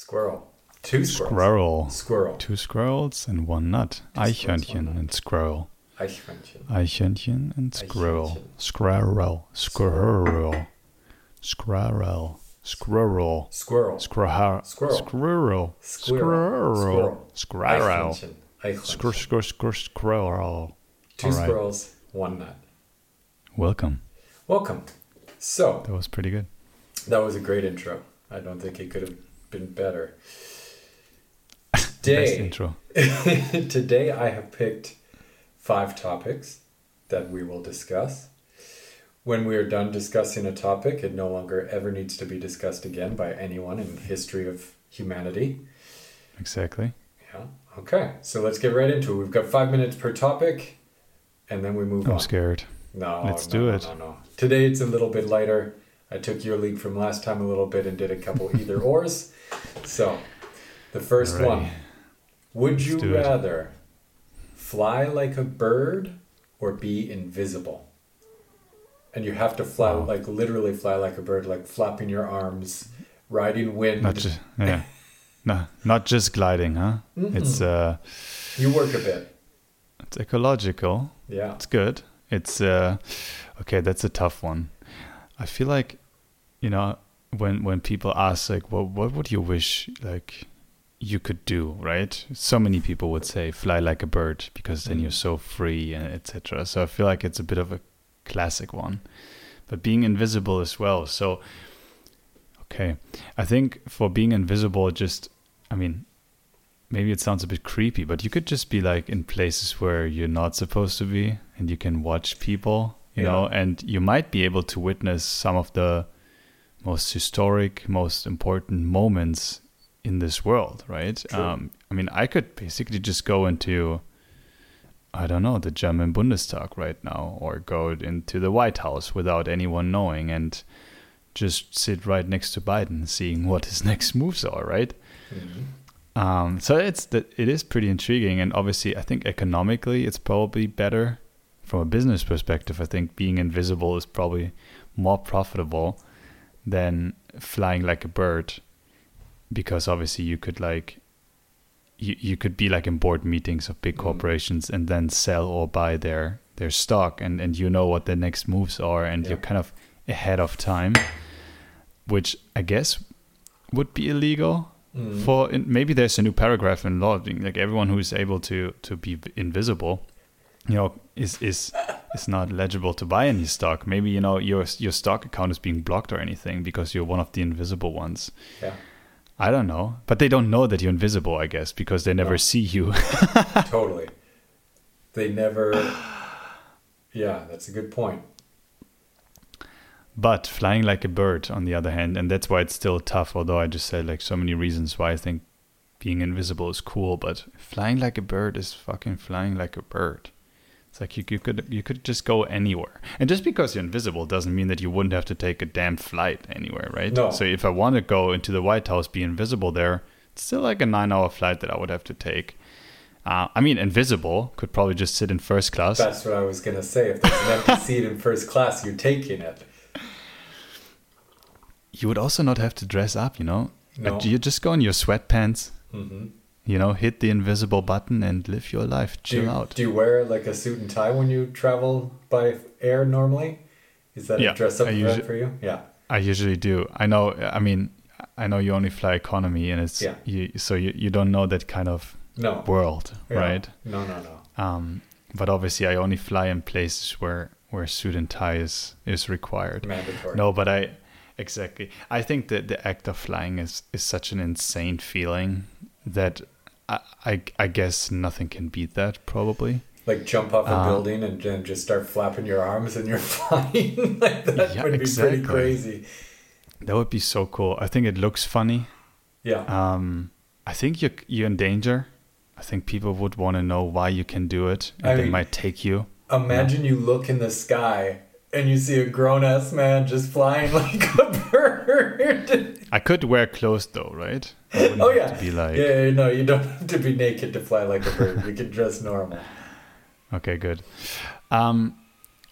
Squirrel. Two squirrels. Squirrel. Squirrel. Two squirrels and one nut. Two Eichhörnchen one and squirrel. Eichhörnchen. Eichhörnchen and squirrel. Squirrel. Squirrel. Squirrel. Squirrel. Squirrel. Squirrel. Squirrel. Squirrel. Squirrel. Squirrel. Squirrel. Eichhörnchen. Eichhörnchen. Squir squir squir squirrel. Two squirrels, one nut. Welcome. Welcome. So, That was pretty good. that was a great intro. I don't think it could have been better. Today, today I have picked five topics that we will discuss. When we are done discussing a topic, it no longer ever needs to be discussed again by anyone in the history of humanity. Exactly. Yeah. Okay. So let's get right into it. We've got five minutes per topic, and then we move I'm on. scared. No, Let's no, do no, it. No, no. Today it's a little bit lighter. I took your lead from last time a little bit and did a couple either ors. So, the first Alrighty. one: Would you Let's it. rather fly like a bird or be invisible? And you have to fly Wow. like literally fly like a bird, like flapping your arms, riding wind. Not just yeah. no, not just gliding, huh? It's uh you work a bit. it's ecological. Yeah. It's good. It's uh okay, that's a tough one. I feel like you know when when people ask like what what would you wish like you could do, right? So many people would say fly like a bird because then Mm. you're so free and etc. So I feel like it's a bit of a classic one. But being invisible as well. So okay. I think for being invisible just I mean maybe it sounds a bit creepy, but you could just be like in places where you're not supposed to be and you can watch people, you Yeah. know, and you might be able to witness some of the most historic, most important moments in this world, right? True. Um, I mean, I could basically just go into, I don't know, the German Bundestag right now, or go into the White House without anyone knowing and just sit right next to Biden, seeing what his next moves are, right? Mhm. Um, so it's that it is pretty intriguing, and obviously, I think economically, it's probably better from a business perspective. I think being invisible is probably more profitable than flying like a bird, because obviously you could like you you could be like in board meetings of big Mhm. corporations and then sell or buy their their stock, and and you know what the next moves are, and you're kind of ahead of time, which I guess would be illegal Mhm. for in, maybe there's a new paragraph in law like everyone who is able to to be invisible you know is is is not legible to buy any stock maybe you know your your stock account is being blocked or anything because you're one of the invisible ones Yeah. i don't know but they don't know that you're invisible i guess because they never No. see you totally. They never. Yeah, that's a good point. but flying like a bird on the other hand and that's why it's still tough although i just said like so many reasons why i think being invisible is cool but flying like a bird is fucking flying like a bird it's like you, you could you could just go anywhere and just because you're invisible doesn't mean that you wouldn't have to take a damn flight anywhere right No. so if i want to go into the white house be invisible there it's still like a nine hour flight that i would have to take uh, i mean invisible could probably just sit in first class That's what I was gonna say. If there's an empty seat in first class, you're taking it. you would also not have to dress up you know No. you just go in your sweatpants hmm you know, hit the invisible button and live your life. Do Chill you, out. do you wear like a suit and tie when you travel by air normally? Is that Yeah, a dress up usu- for you? Yeah. I usually do. I know. I mean, I know you only fly economy, and it's Yeah. you, so you you don't know that kind of No. world, Yeah. right? No, no, no. Um, but obviously, I only fly in places where where suit and tie is is required. Mandatory. No, but I exactly. I think that the act of flying is is such an insane feeling that I I, I guess nothing can beat that. Probably. Like jump off a Uh, building and then just start flapping your arms and you're flying. like that Yeah, would be exactly. pretty crazy. That would be so cool. I think it looks funny. Yeah. Um, I think you're you're in danger. I think people would want to know why you can do it, and I they mean- might take you. Imagine you look in the sky and you see a grown ass man just flying like a bird. I could wear clothes though, right? Oh yeah. To be like, yeah, yeah, no, you don't have to be naked to fly like a bird. You can dress normal. okay, good. Um,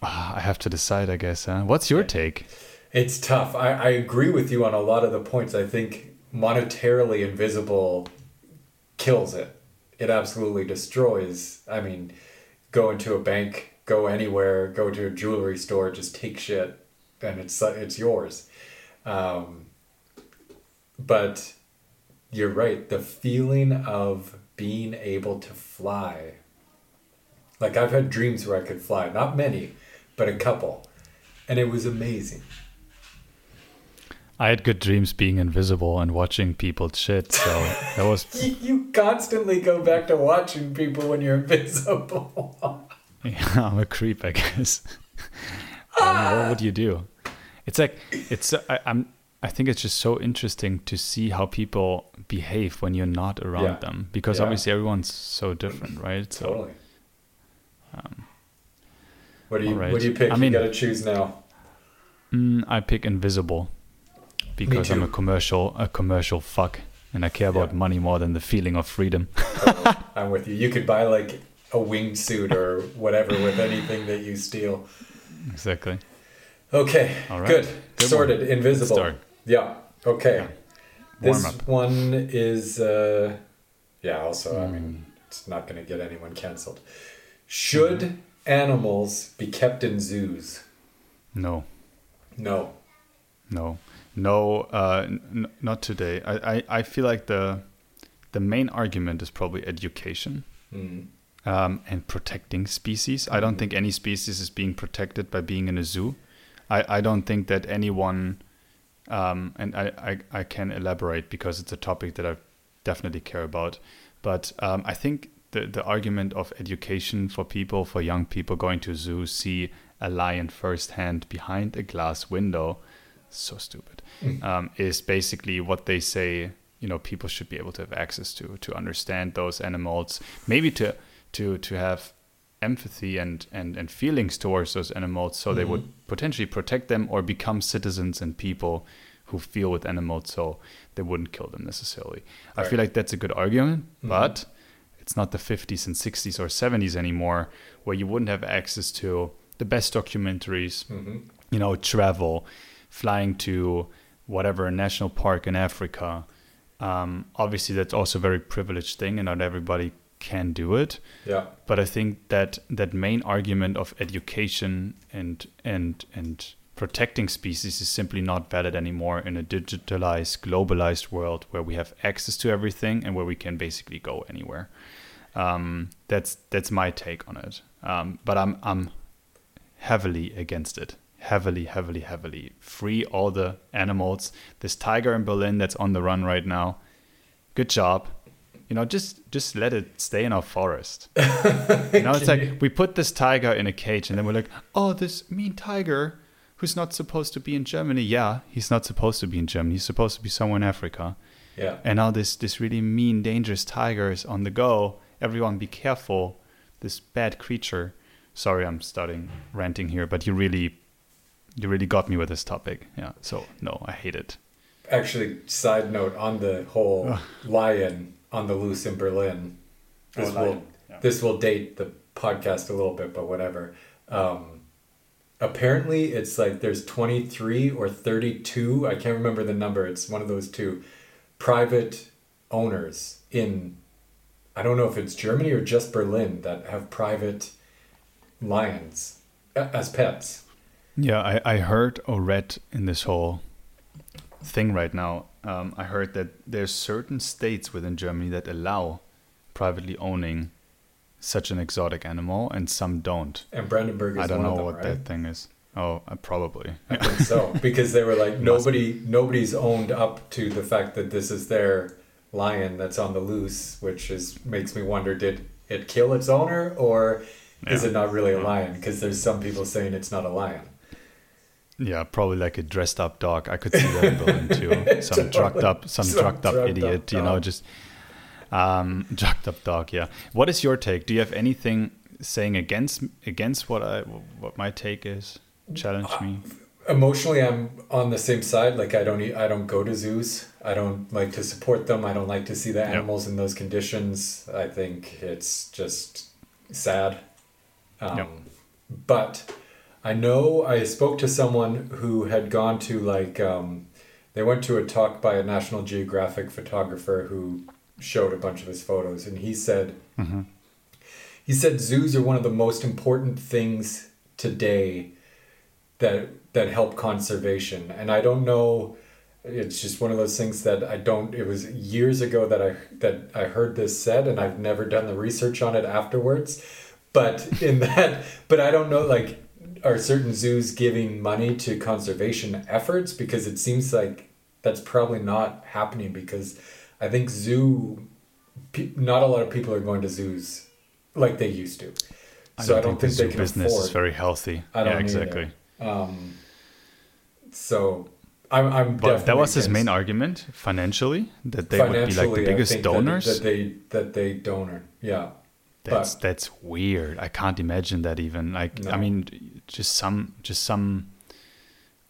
ah, I have to decide, I guess. Huh? What's your take? It's tough. I, I agree with you on a lot of the points. I think monetarily invisible kills it. It absolutely destroys. I mean, go into a bank, go anywhere, go to a jewelry store, just take shit, and it's it's yours. Um, but you're right. The feeling of being able to fly. Like I've had dreams where I could fly, not many, but a couple, and it was amazing. I had good dreams being invisible and watching people shit. So that was. you constantly go back to watching people when you're invisible. yeah, I'm a creep, I guess. I mean, what would you do? It's like it's. I, I'm. I think it's just so interesting to see how people behave when you're not around Yeah. them because Yeah. obviously everyone's so different, right? So totally. um, What do you Alright. What do you pick? I mean- you got to choose now. mm, I pick invisible because I'm a commercial a commercial fuck and I care about Yeah. money more than the feeling of freedom. Totally. I'm with you. You could buy like a wingsuit or whatever with anything that you steal. exactly. Okay, All right. good. Good Sorted. one. Invisible. Start. Yeah. Okay. Yeah. This up. one is, uh, yeah, also, I Hmm. mean, it's not going to get anyone canceled. Should Mm-hmm. animals be kept in zoos? No. No. No, no, uh, n- not today. I, I, I feel like the the main argument is probably education Mm. Um, and protecting species. I don't think any species is being protected by being in a zoo. I, I don't think that anyone, um, and I, I, I can elaborate because it's a topic that I definitely care about. But um, I think the, the argument of education for people, for young people going to zoos, see a lion firsthand behind a glass window, so stupid, um, is basically what they say. You know, people should be able to have access to to understand those animals, maybe to to to have empathy and and and feelings towards those animals, so they would potentially protect them or become citizens and people who feel with animals, so they wouldn't kill them necessarily. I feel like that's a good argument, Mhm. but it's not the 50s and 60s or 70s anymore, where you wouldn't have access to the best documentaries, hmm you know, travel, flying to whatever national park in Africa. Um, obviously, that's also a very privileged thing, and not everybody can do it. Yeah. But I think that that main argument of education and and and protecting species is simply not valid anymore in a digitalized, globalized world where we have access to everything and where we can basically go anywhere. Um, that's that's my take on it. Um, but I'm I'm heavily against it. Heavily, heavily, heavily. Free all the animals. This tiger in Berlin that's on the run right now. Good job. You know, just just let it stay in our forest. You know, it's like we put this tiger in a cage and then we're like, oh, this mean tiger who's not supposed to be in Germany. Yeah, he's not supposed to be in Germany. He's supposed to be somewhere in Africa. Yeah. And now this this really mean, dangerous tiger is on the go. Everyone be careful. This bad creature. Sorry, I'm starting ranting here, but you really you really got me with this topic. Yeah. So no, I hate it. Actually, side note on the whole lion on the loose in Berlin. This Oh, will yeah. this will date the podcast a little bit, but whatever. Um, apparently, it's like there's 23 or 32. I can't remember the number. It's one of those two private owners in. I don't know if it's Germany or just Berlin that have private lions as pets. Yeah, I, I heard or read in this whole thing right now. Um, I heard that there's certain states within Germany that allow privately owning such an exotic animal, and some don't. And Brandenburg is I don't know them, what right? that thing is. Oh, uh, probably. I think so because they were like nobody nobody's owned up to the fact that this is their lion that's on the loose, which is makes me wonder did it kill its owner or is it not really a lion? Because there's some people saying it's not a lion. Yeah, probably like a dressed up dog. I could see that in Berlin too. Some drugged up, some, Some drugged up drugged up idiot. You know, just um, drugged up dog. Yeah. What is your take? Do you have anything saying against against what I what my take is? Challenge me. Emotionally, I'm on the same side. Like I don't I don't go to zoos. I don't like to support them. I don't like to see the animals in those conditions. I think it's just sad. Um, Yep. But I know I spoke to someone who had gone to like um, they went to a talk by a National Geographic photographer who showed a bunch of his photos, and he said hmm he said zoos are one of the most important things today that that help conservation. And I don't know it's just one of those things that I don't it was years ago that I that I heard this said and I've never done the research on it afterwards. But in that but I don't know like are certain zoos giving money to conservation efforts because it seems like that's probably not happening because I think zoo pe- not a lot of people are going to zoos like they used to. I So don't I don't think, think, the they zoo can business afford. is very healthy. I don't yeah, exactly. Um, so I'm I'm But that was his main argument financially that they would be like the biggest think that- donors. that, they that they donor. Yeah, That's that's weird. I can't imagine that even. Like I mean, just some just some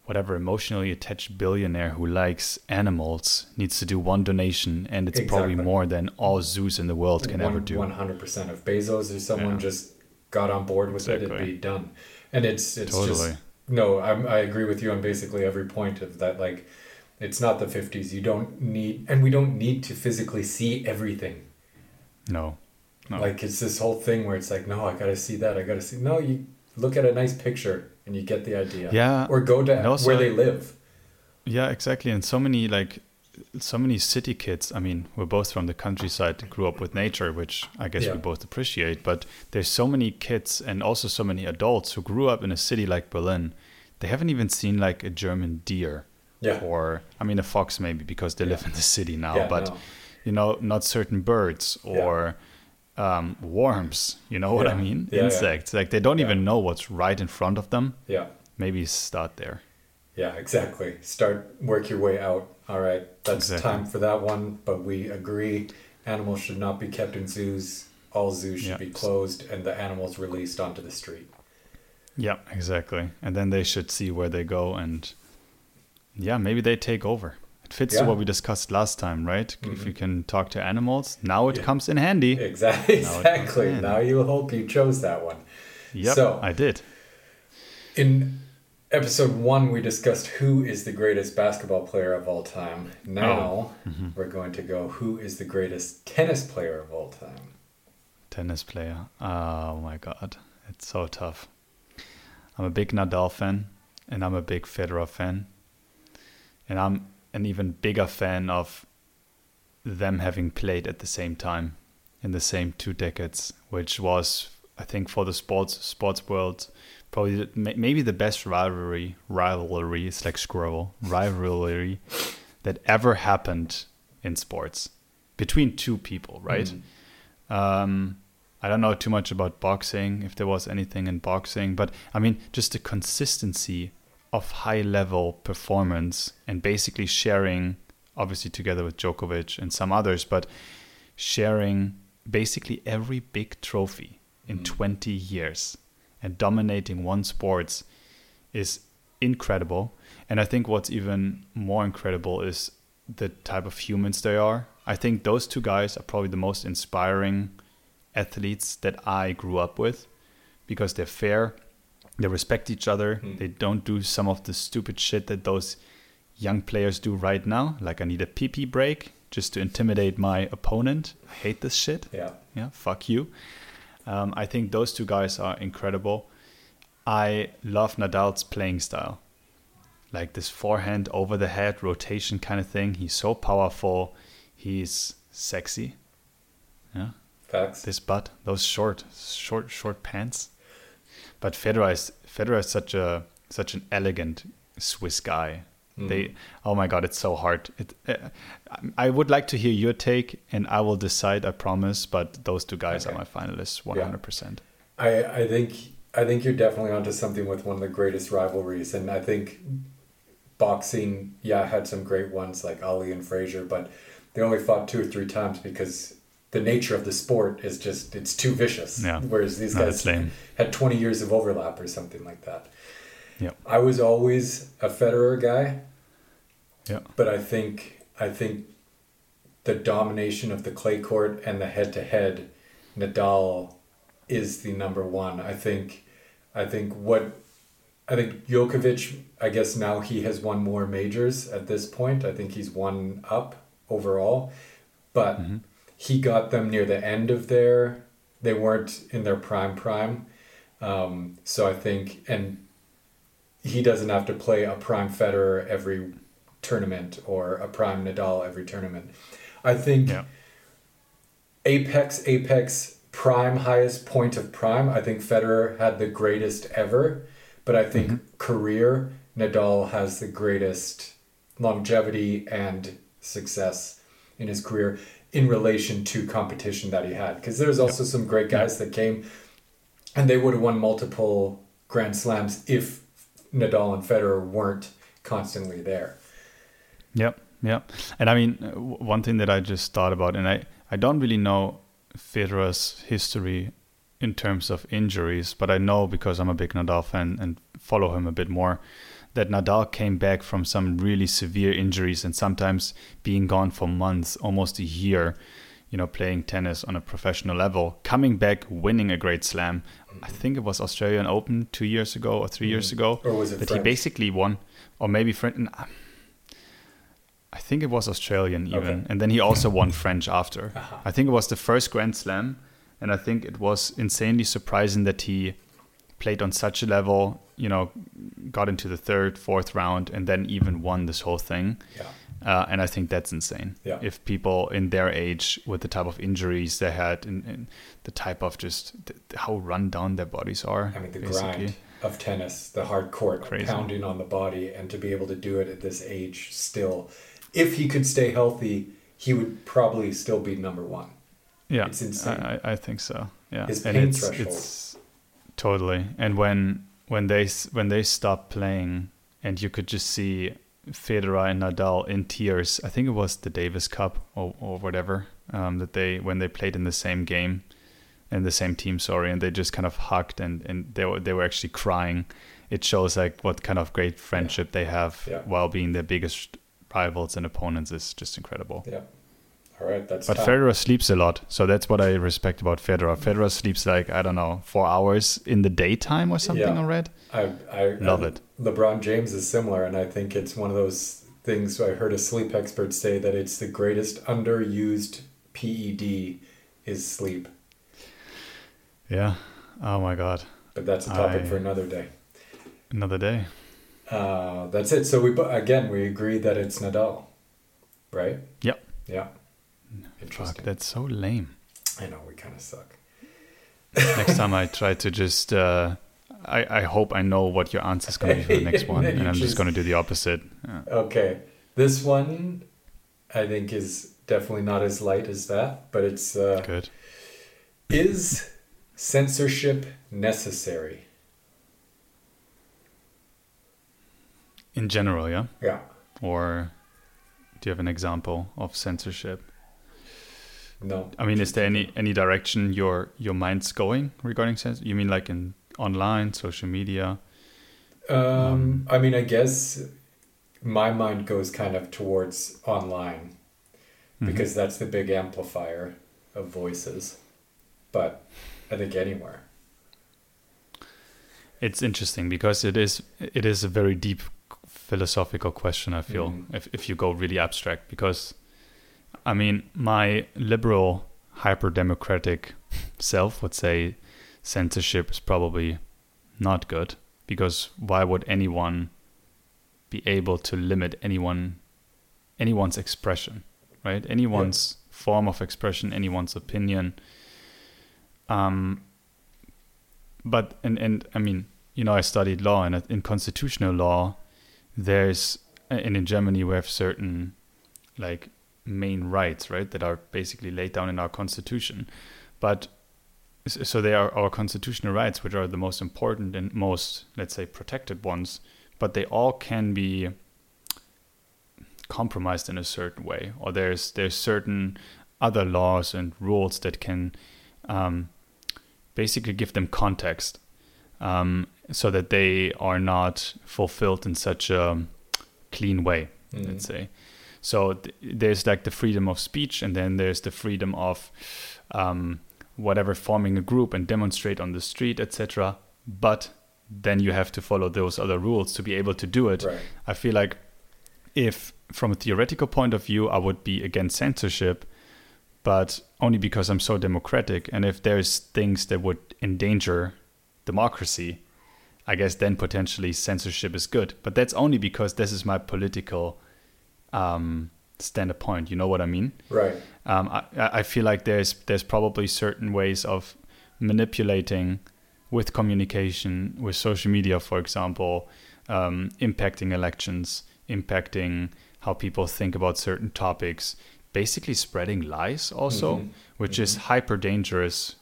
whatever emotionally attached billionaire who likes animals needs to do one donation, and it's probably more than all zoos in the world can ever do. One hundred percent. If Bezos or someone Yeah. just got on board with it, Exactly. it'd be done. And it's it's Totally. just no. I'm, I agree with you on basically every point of that. Like, it's not the fifties. You don't need, and we don't need to physically see everything. No, no. Like it's this whole thing where it's like, no, I gotta see that. I gotta see. No, you look at a nice picture and you get the idea. Yeah, Or go to also- where they live. Yeah, exactly. And so many like so many city kids. I mean, we're both from the countryside, grew up with nature, which I guess Yeah. we both appreciate. But there's so many kids and also so many adults who grew up in a city like Berlin. They haven't even seen like a German deer Yeah. or I mean a fox maybe because they live in the city now. yeah. but no. you know, not certain birds Yeah. or um, worms. You know what I mean? Yeah, yeah. Insects. Like they don't Yeah. even know what's right in front of them. Yeah. Maybe start there. Yeah. Exactly. Start work your way out. All right. That's Exactly. time for that one. But we agree. Animals should not be kept in zoos. All zoos should Yeah. be closed and the animals released onto the street. Yeah, exactly. And then they should see where they go and yeah, maybe they take over. It fits to what we discussed last time, right? If Mhm. you can talk to animals, now it Yeah. comes in handy. Exactly. Now Exactly. Now you hope you chose that one. Yep, So- I did. In episode one, we discussed who is the greatest basketball player of all time. Now Mhm. we're going to go who is the greatest tennis player of all time. Tennis player. Oh my god, it's so tough. I'm a big Nadal fan and I'm a big Federer fan. And I'm an even bigger fan of them having played at the same time in the same two decades, which was I think for the sports sports world probably the, maybe the best rivalry rivalry it's like squirrel rivalry that ever happened in sports between two people, right? Mhm. Um, I don't know too much about boxing, if there was anything in boxing, but I mean, just the consistency of high level performance and basically sharing, obviously together with Djokovic and some others, but sharing basically every big trophy in Mhm. 20 years and dominating one sports is incredible. And I think what's even more incredible is the type of humans they are. I think those two guys are probably the most inspiring athletes that I grew up with because they're fair, they respect each other, Hmm. they don't do some of the stupid shit that those young players do right now. Like I need a pee pee break just to intimidate my opponent. I hate this shit. Yeah. Yeah, fuck you. Um, I think those two guys are incredible. I love Nadal's playing style. Like this forehand over the head rotation kind of thing. He's so powerful. He's sexy. Yeah. Facts. This butt, those short, short, short pants. But Federer is Federer is such a such an elegant Swiss guy. Mhm. They, oh my god, it's so hard. It, uh, I would like to hear your take, and I will decide. I promise. But those two guys Okay. are my finalists, one hundred percent. I, I think I think you're definitely onto something with one of the greatest rivalries, and I think boxing, yeah, had some great ones like Ali and Frazier, but they only fought two or three times because the nature of the sport is just it's too vicious. Yeah. Whereas these No, guys had twenty years of overlap or something like that. Yep. I was always a Federer guy, Yeah. but I think I think the domination of the clay court and the head to head, Nadal is the number one. I think I think what I think Djokovic, I guess now he has won more majors at this point. I think he's one up overall, but Mm-hmm. He got them near the end of their. They weren't in their prime prime, um, so I think and he doesn't have to play a prime Federer every tournament or a prime Nadal every tournament. I think Yeah. apex apex prime highest point of prime i think federer had the greatest ever but i think career nadal has the greatest longevity and success in his career in relation to competition that he had. Because there's also some great guys that came and they would have won multiple grand slams if nadal and federer weren't constantly there. Yep, yep. And I mean, one thing that I just thought about, and I, I don't really know Federer's history in terms of injuries, but I know because I'm a big Nadal fan and follow him a bit more, that Nadal came back from some really severe injuries and sometimes being gone for months, almost a year, you know, playing tennis on a professional level, coming back, winning a great slam. I think it was Australian Open two years ago or 3 years mm. ago or was it that he basically won, or maybe French. I think it was Australian even, Okay. and then he also won French after. Aha. I think it was the first Grand Slam, and I think it was insanely surprising that he played on such a level. You know, got into the third, fourth round, and then even won this whole thing. yeah Uh, and I think that's insane. Yeah. If people in their age, with the type of injuries they had, and, and the type of just th- how run down their bodies are, I mean, the basically. grind of tennis, the hard court, Crazy. pounding on the body, and to be able to do it at this age still. If he could stay healthy, he would probably still be number one. Yeah, It's insane. I, I think so. Yeah, His and pain it's threshold. it's totally. And when when they when they stopped playing, and you could just see Federer and Nadal in tears. I think it was the Davis Cup or or whatever um, that they when they played in the same game, in the same team. Sorry, and they just kind of hugged and and they were they were actually crying. It shows like what kind of great friendship they have Yeah. while being their biggest rivals and opponents is just incredible. Yeah. All right, that's But time. Federer sleeps a lot, so that's what I respect about Federer. Federer sleeps like I don't know four hours in the daytime or something. Yeah. I read. I, I Love I- it. LeBron James is similar, and I think it's one of those things. I heard a sleep expert say that it's the greatest underused PED is sleep. Yeah. Oh my God. But that's a topic I- for another day. Another day. Uh, that's it. So we again we agree that it's Nadal, right? Yep. Yeah. Fuck, that's so lame. I know we kind of suck. Next time I try to just. Uh, I, I hope I know what your answer is going to be for the next one, and I'm just just- going to do the opposite. Yeah. Okay, this one I think is definitely not as light as that, but it's uh, Good. is censorship necessary? In general, yeah. Yeah. Or do you have an example of censorship? No. I mean, is there any any direction your your mind's going regarding sense? You mean like in online, social media? Um, I mean, I guess my mind goes kind of towards online Mhm. because that's the big amplifier of voices. But I think anywhere. It's interesting because it is it is a very deep philosophical question. I feel Mhm. if if you go really abstract, because I mean, my liberal, hyper democratic self would say censorship is probably not good because why would anyone be able to limit anyone anyone's expression, right? Anyone's form of expression, anyone's opinion. Um, but and and I mean, you know, I studied law, and in constitutional law, there's and in Germany we have certain like main rights, right, that are basically laid down in our constitution, but so they are our constitutional rights, which are the most important and most, let's say, protected ones, but they all can be compromised in a certain way, or there's there's certain other laws and rules that can um, basically give them context, um, so that they are not fulfilled in such a clean way Mm. let's say. So th- there's like the freedom of speech, and then there's the freedom of um, whatever forming a group and demonstrate on the street, etc. But then you have to follow those other rules to be able to do it. Right. I feel like if from a theoretical point of view, I would be against censorship, but only because I'm so democratic. And if there's things that would endanger democracy, I guess then potentially censorship is good. But that's only because this is my political um, standard point. You know what I mean? Right. Um, I, I feel like there's there's probably certain ways of manipulating with communication, with social media, for example, um, impacting elections, impacting how people think about certain topics, basically spreading lies also, Mhm. which is hyper dangerous,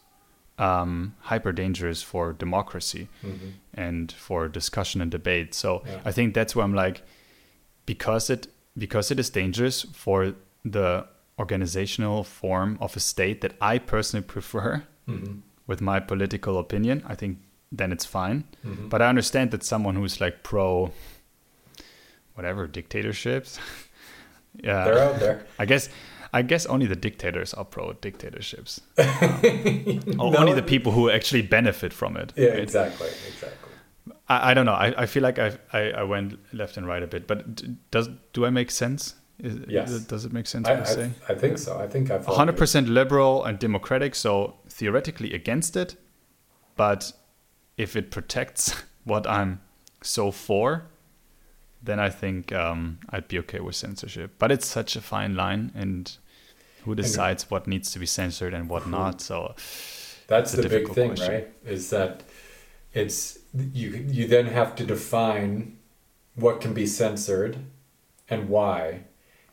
um, hyper dangerous for democracy hmm and for discussion and debate. So Yeah. I think that's where I'm like, because it because it is dangerous for the organizational form of a state that I personally prefer hmm with my political opinion, I think then it's fine. hmm But I understand that someone who's like pro whatever dictatorships. yeah. They're out there. I guess I guess only the dictators are pro dictatorships. or No. only the people who actually benefit from it. Yeah, right? exactly, exactly. I, I don't know. I, I feel like I, I I went left and right a bit, but d- does do I make sense? Is, Yes. Does it make sense I, what I say? I, think so. I think I hundred percent liberal and democratic, so theoretically against it, but if it protects what I'm so for, then I think um, I'd be okay with censorship. But it's such a fine line, and who decides what needs to be censored and what not? So That's the big thing, question. right? Is that it's you you then have to define what can be censored and why.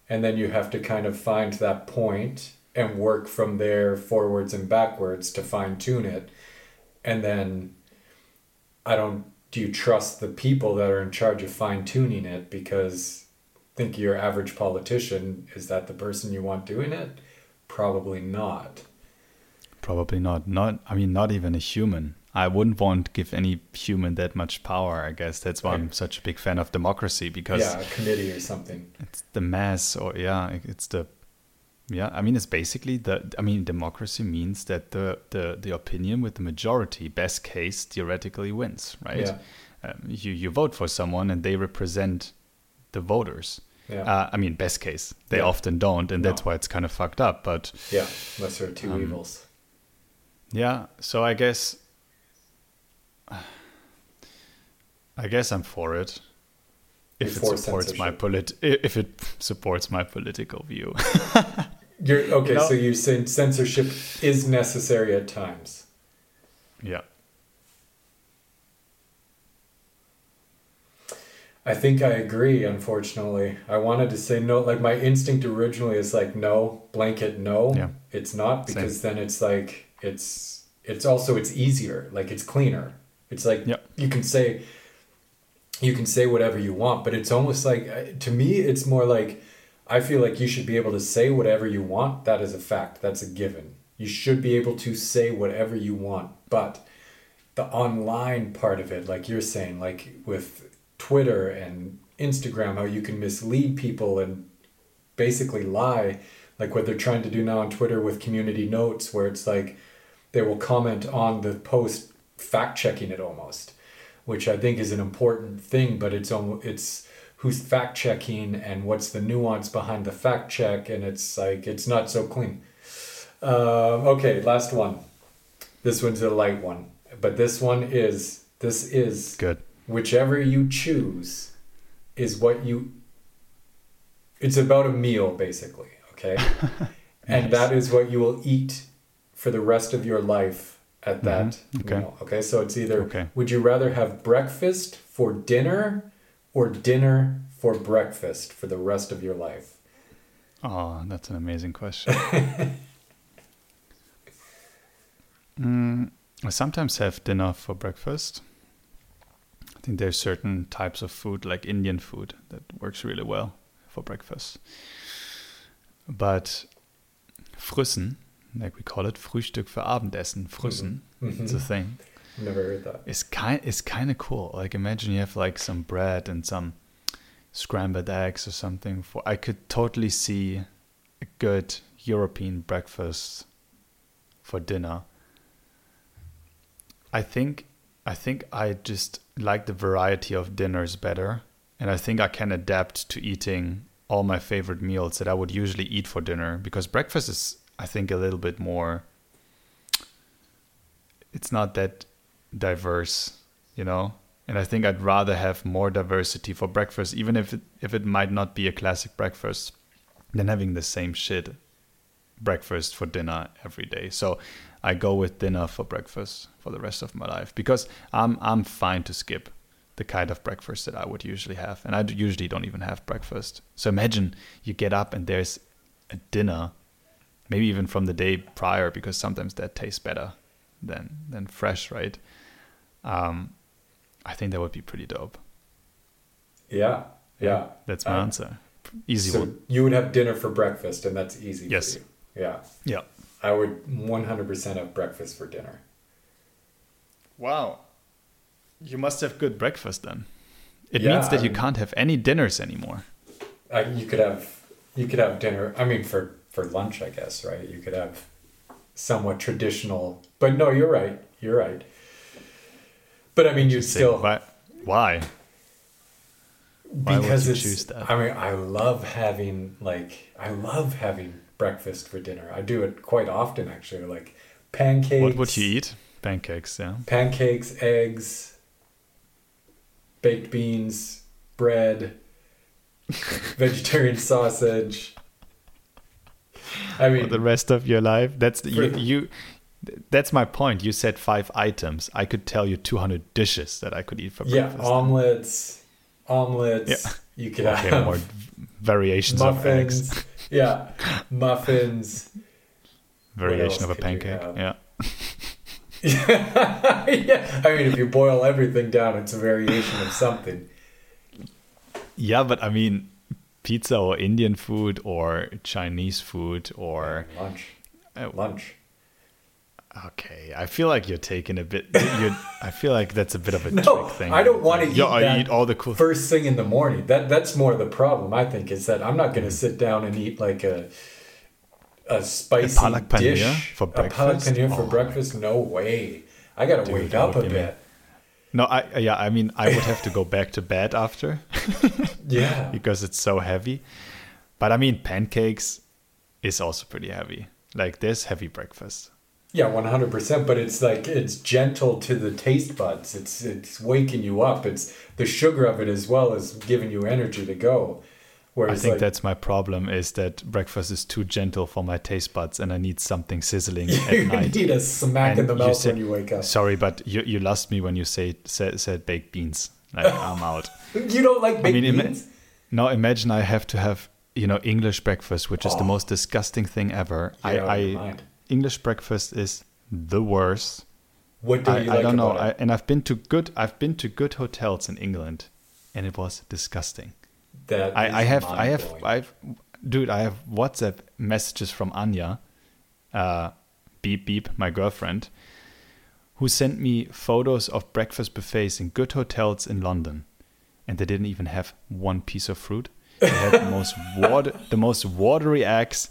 And then you have to kind of find that point and work from there forwards and backwards to fine tune it. And then I don't do you trust the people that are in charge of fine tuning it because think your average politician is that the person you want doing it? Probably not. probably not. Not I mean, not even a human. I wouldn't want to give any human that much power. I guess that's why I'm such a big fan of democracy because yeah, a committee or something. it's the mass or yeah it's the yeah i mean it's basically the i mean democracy means that the the, the opinion with the majority best case theoretically wins right Yeah. um, you you vote for someone and they represent the voters Yeah. uh, i mean best case they Yeah. often don't and that's why it's kind of fucked up but yeah. Lesser of two um, evils. yeah so i guess i guess i'm for it if it supports my polit if it supports my political view You're okay, No. so you're saying censorship is necessary at times. yeah I think I agree, unfortunately. I wanted to say no like my instinct originally is like no, blanket no. Yeah. It's not because then it's like it's it's also it's easier, like it's cleaner. It's like Yep. you can say you can say whatever you want, but it's almost like uh, to me it's more like I feel like you should be able to say whatever you want. That is a fact. That's a given. You should be able to say whatever you want, but the online part of it, like you're saying, like with Twitter and Instagram, how you can mislead people and basically lie, like what they're trying to do now on Twitter with community notes, where it's like they will comment on the post, fact checking it almost, which I think is an important thing, but it's almost, it's who's fact checking and what's the nuance behind the fact check, and it's like it's not so clean. Um, okay, last one. This one's a light one, but this one is this is good whichever you choose is what you it's about a meal basically okay and that is what you will eat for the rest of your life at that Mhm. Okay. meal okay so it's either Okay. would you rather have breakfast for dinner or dinner for breakfast for the rest of your life Oh, that's an amazing question. mm, I sometimes have dinner for breakfast. I think there's certain types of food, like Indian food, that works really well for breakfast. But Früssen, like we call it, Frühstück für Abendessen, Früssen, mhm. Mhm. it's a thing. never heard that It's kind it's kind of cool. Like imagine you have like some bread and some scrambled eggs or something. For I could totally see a good European breakfast for dinner. I think I think I just like the variety of dinners better. And I think I can adapt to eating all my favorite meals that I would usually eat for dinner because breakfast is, I think, a little bit more. It's not that diverse, you know? And I think I'd rather have more diversity for breakfast, even if it, if it might not be a classic breakfast, than having the same shit breakfast for dinner every day. So I go with dinner for breakfast for the rest of my life because I'm I'm fine to skip the kind of breakfast that I would usually have, and I usually don't even have breakfast. So imagine you get up and there's a dinner, maybe even from the day prior, because sometimes that tastes better than than fresh, right? Um, I think that would be pretty dope. Yeah, yeah. That's my Uh, answer. Easy so one. you would have dinner for breakfast, and that's easy Yes. for you. Yeah. Yeah. I would 100% have breakfast for dinner. Wow. You must have good breakfast then. It Yeah, means that I you mean- can't have any dinners anymore. Uh, you could have you could have dinner. I mean, for for lunch, I guess, right? You could have somewhat traditional. But no, you're right. You're right. But I mean, you still why? Why? why would because you it's. choose that? I mean, I love having like I love having breakfast for dinner. I do it quite often, actually. Like pancakes. What would you eat? Pancakes, yeah. Pancakes, eggs, baked beans, bread, vegetarian sausage. I For mean, the rest of your life. That's the, you, you. That's my point. You said five items. I could tell you 200 dishes that I could eat for breakfast. yeah, breakfast. omelets, omelets. Yeah. You could okay, have more variations of eggs. muffins. yeah, muffins. Variation of a pancake. Yeah. yeah, I mean, if you boil everything down, it's a variation of something. Yeah, but I mean, pizza or Indian food or Chinese food or lunch, uh, lunch. okay, I feel like you're taking a bit. You're, I feel like that's a bit of a No, trick thing. I don't wanna Yo, eat I that eat all the cool. first thing in the morning. That that's more the problem. I think is that I'm not going to sit down and eat like a a spicy paneer dish for A palak breakfast? paneer for Oh. breakfast? No way. I got to wake up a bit. No, I yeah, I mean, I would have to go back to bed after Yeah. because it's so heavy. But I mean, pancakes is also pretty heavy. Like this heavy breakfast. Yeah, one hundred percent. But it's like it's gentle to the taste buds. It's it's waking you up. It's the sugar of it as well as giving you energy to go. I think like, that's my problem is that breakfast is too gentle for my taste buds and I need something sizzling at night. You need a smack in the mouth said- when you wake up. Sorry, but you you lost me when you say said, said baked beans. Like I'm out. You don't like baked mean, ima- beans? Now imagine I have to have you know English breakfast, which is the Oh. most disgusting thing ever. Of I, I. English breakfast is the worst. What do I, you I like don't know. I, and I've been to good I've been to good hotels in England, and it was disgusting. That I, I have I have. I've dude I have WhatsApp messages from Anya, uh, beep beep my girlfriend, who sent me photos of breakfast buffets in good hotels in London, and they didn't even have one piece of fruit. They had the most water the most watery eggs.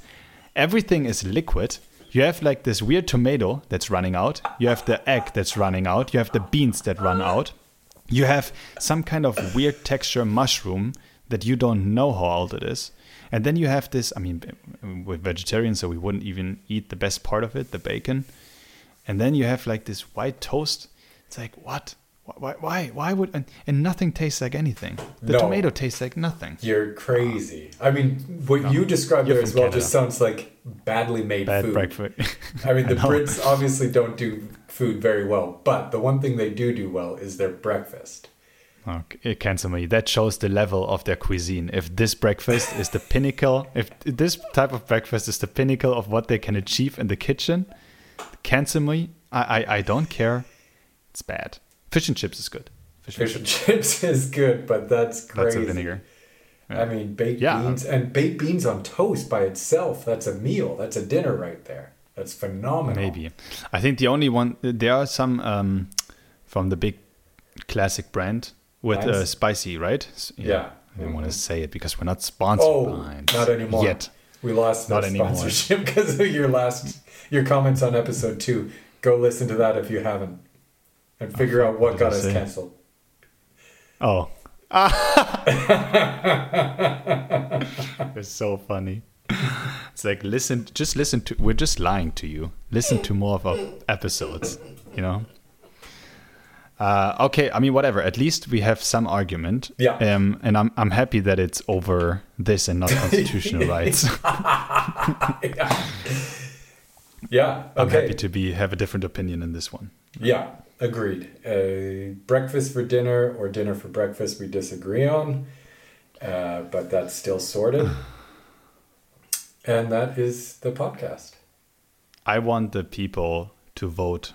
Everything is liquid. You have like this weird tomato that's running out. You have the egg that's running out. You have the beans that run out. You have some kind of weird texture mushroom that you don't know how old it is. And then you have this, I mean, we're vegetarian, so we wouldn't even eat the best part of it, the bacon. And then you have like this white toast. It's like, what? Why? Why? Why would? And, and nothing tastes like anything. The No. tomato tastes like nothing. You're crazy. I mean, what you described there as well just sounds like badly made Bad food. breakfast. I mean, the I. Brits obviously don't do food very well, but the one thing they do do well is their breakfast. Okay, cancel me. That shows the level of their cuisine. If this breakfast is the pinnacle, if this type of breakfast is the pinnacle of what they can achieve in the kitchen, cancel me. I, I, I don't care. It's bad. Fish and chips is good. Fish, Fish and chips is good, but that's That's crazy. a vinegar. I mean, baked Yeah. beans and baked beans on toast by itself. That's a meal. That's a dinner right there. That's phenomenal. Maybe. I think the only one there are some um, from the big classic brand with uh, spicy, right? S- Yeah. I didn't want to say it because we're not sponsored Oh, not anymore. yet. We lost Not sponsorship because of your last your comments on episode two. Go listen to that if you haven't. and figure out what did got us canceled. Oh. it's so funny. It's like listen just listen to we're just lying to you. Listen to more of our episodes, you know? Uh, okay, I mean whatever. At least we have some argument. Yeah. Um and I'm I'm happy that it's over this and not constitutional rights. Yeah. I'm happy to be have a different opinion in this one. Yeah, agreed. Uh, breakfast for dinner or dinner for breakfast, we disagree on, uh, but that's still sorted. and that is the podcast. I want the people to vote.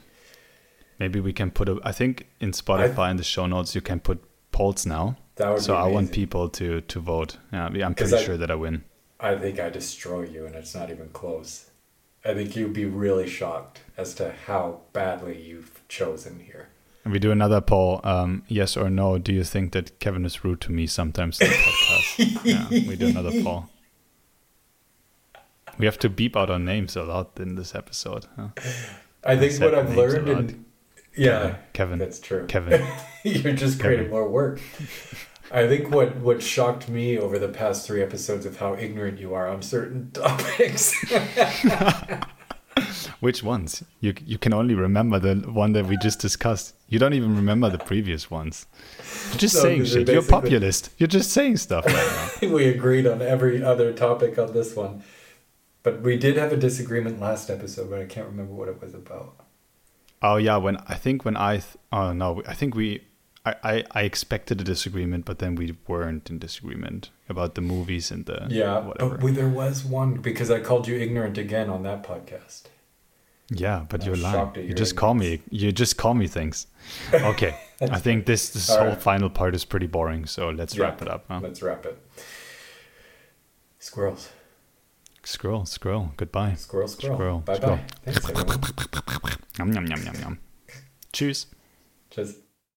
Maybe we can put a. I think in Spotify in the show notes you can put polls now. That would So I want people to to vote. Yeah, I'm pretty I- sure that I win. I think I destroy you, and it's not even close. I think you'd be really shocked as to how badly you've chosen here. And we do another poll. Um, yes or no? Do you think that Kevin is rude to me sometimes in the podcast? yeah, we do another poll. We have to beep out our names a lot in this episode. Huh? I think what I've learned in yeah, Kevin. that's true. Kevin. You're just creating more work. I think what what shocked me over the past three episodes of how ignorant you are on certain topics. Which ones? You you can only remember the one that we just discussed. You don't even remember the previous ones. You're just No, saying because they're shit. You're basically- populist. You're just saying stuff right now. we agreed on every other topic on this one, but we did have a disagreement last episode, but I can't remember what it was about. Oh yeah, when I think when I th- oh no, I think we I, I I expected a disagreement, but then we weren't in disagreement about the movies and the Yeah, whatever. but we, there was one because I called you ignorant again on that podcast. yeah, but I'm you're lying. You just call me. You just call me things. Okay, I think this this whole right. final part is pretty boring. So let's Yeah. wrap it up. Huh? Let's wrap it. Squirrels. Scroll, scroll. Goodbye. Squirrel, squirrel. Squirrel, Bye bye. squirrel. Thanks. Yum yum yum yum yum. Tschüss. Just.